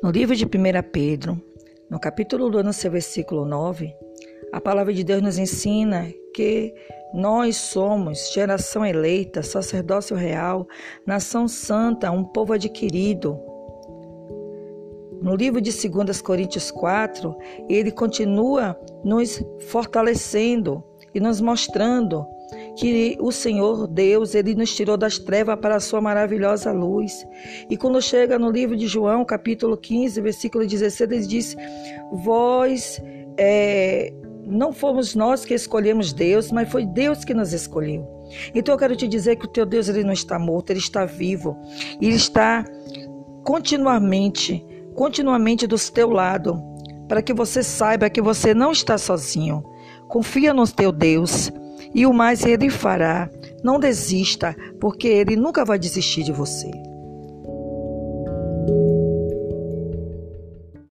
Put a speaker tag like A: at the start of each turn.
A: No livro de 1 Pedro, no capítulo 2, no seu versículo 9, a palavra de Deus nos ensina que nós somos geração eleita, sacerdócio real, nação santa, um povo adquirido. No livro de 2 Coríntios 4, ele continua nos fortalecendo e nos mostrando que o Senhor Deus, ele nos tirou das trevas para a sua maravilhosa luz. E quando chega no livro de João, capítulo 15, versículo 16, ele diz: Vós é, não fomos nós que escolhemos Deus, mas foi Deus que nos escolheu. Então eu quero te dizer que o teu Deus ele não está morto, ele está vivo. Ele está continuamente, continuamente do teu lado, para que você saiba que você não está sozinho. Confia no teu Deus e o mais ele fará. Não desista, porque ele nunca vai desistir de você.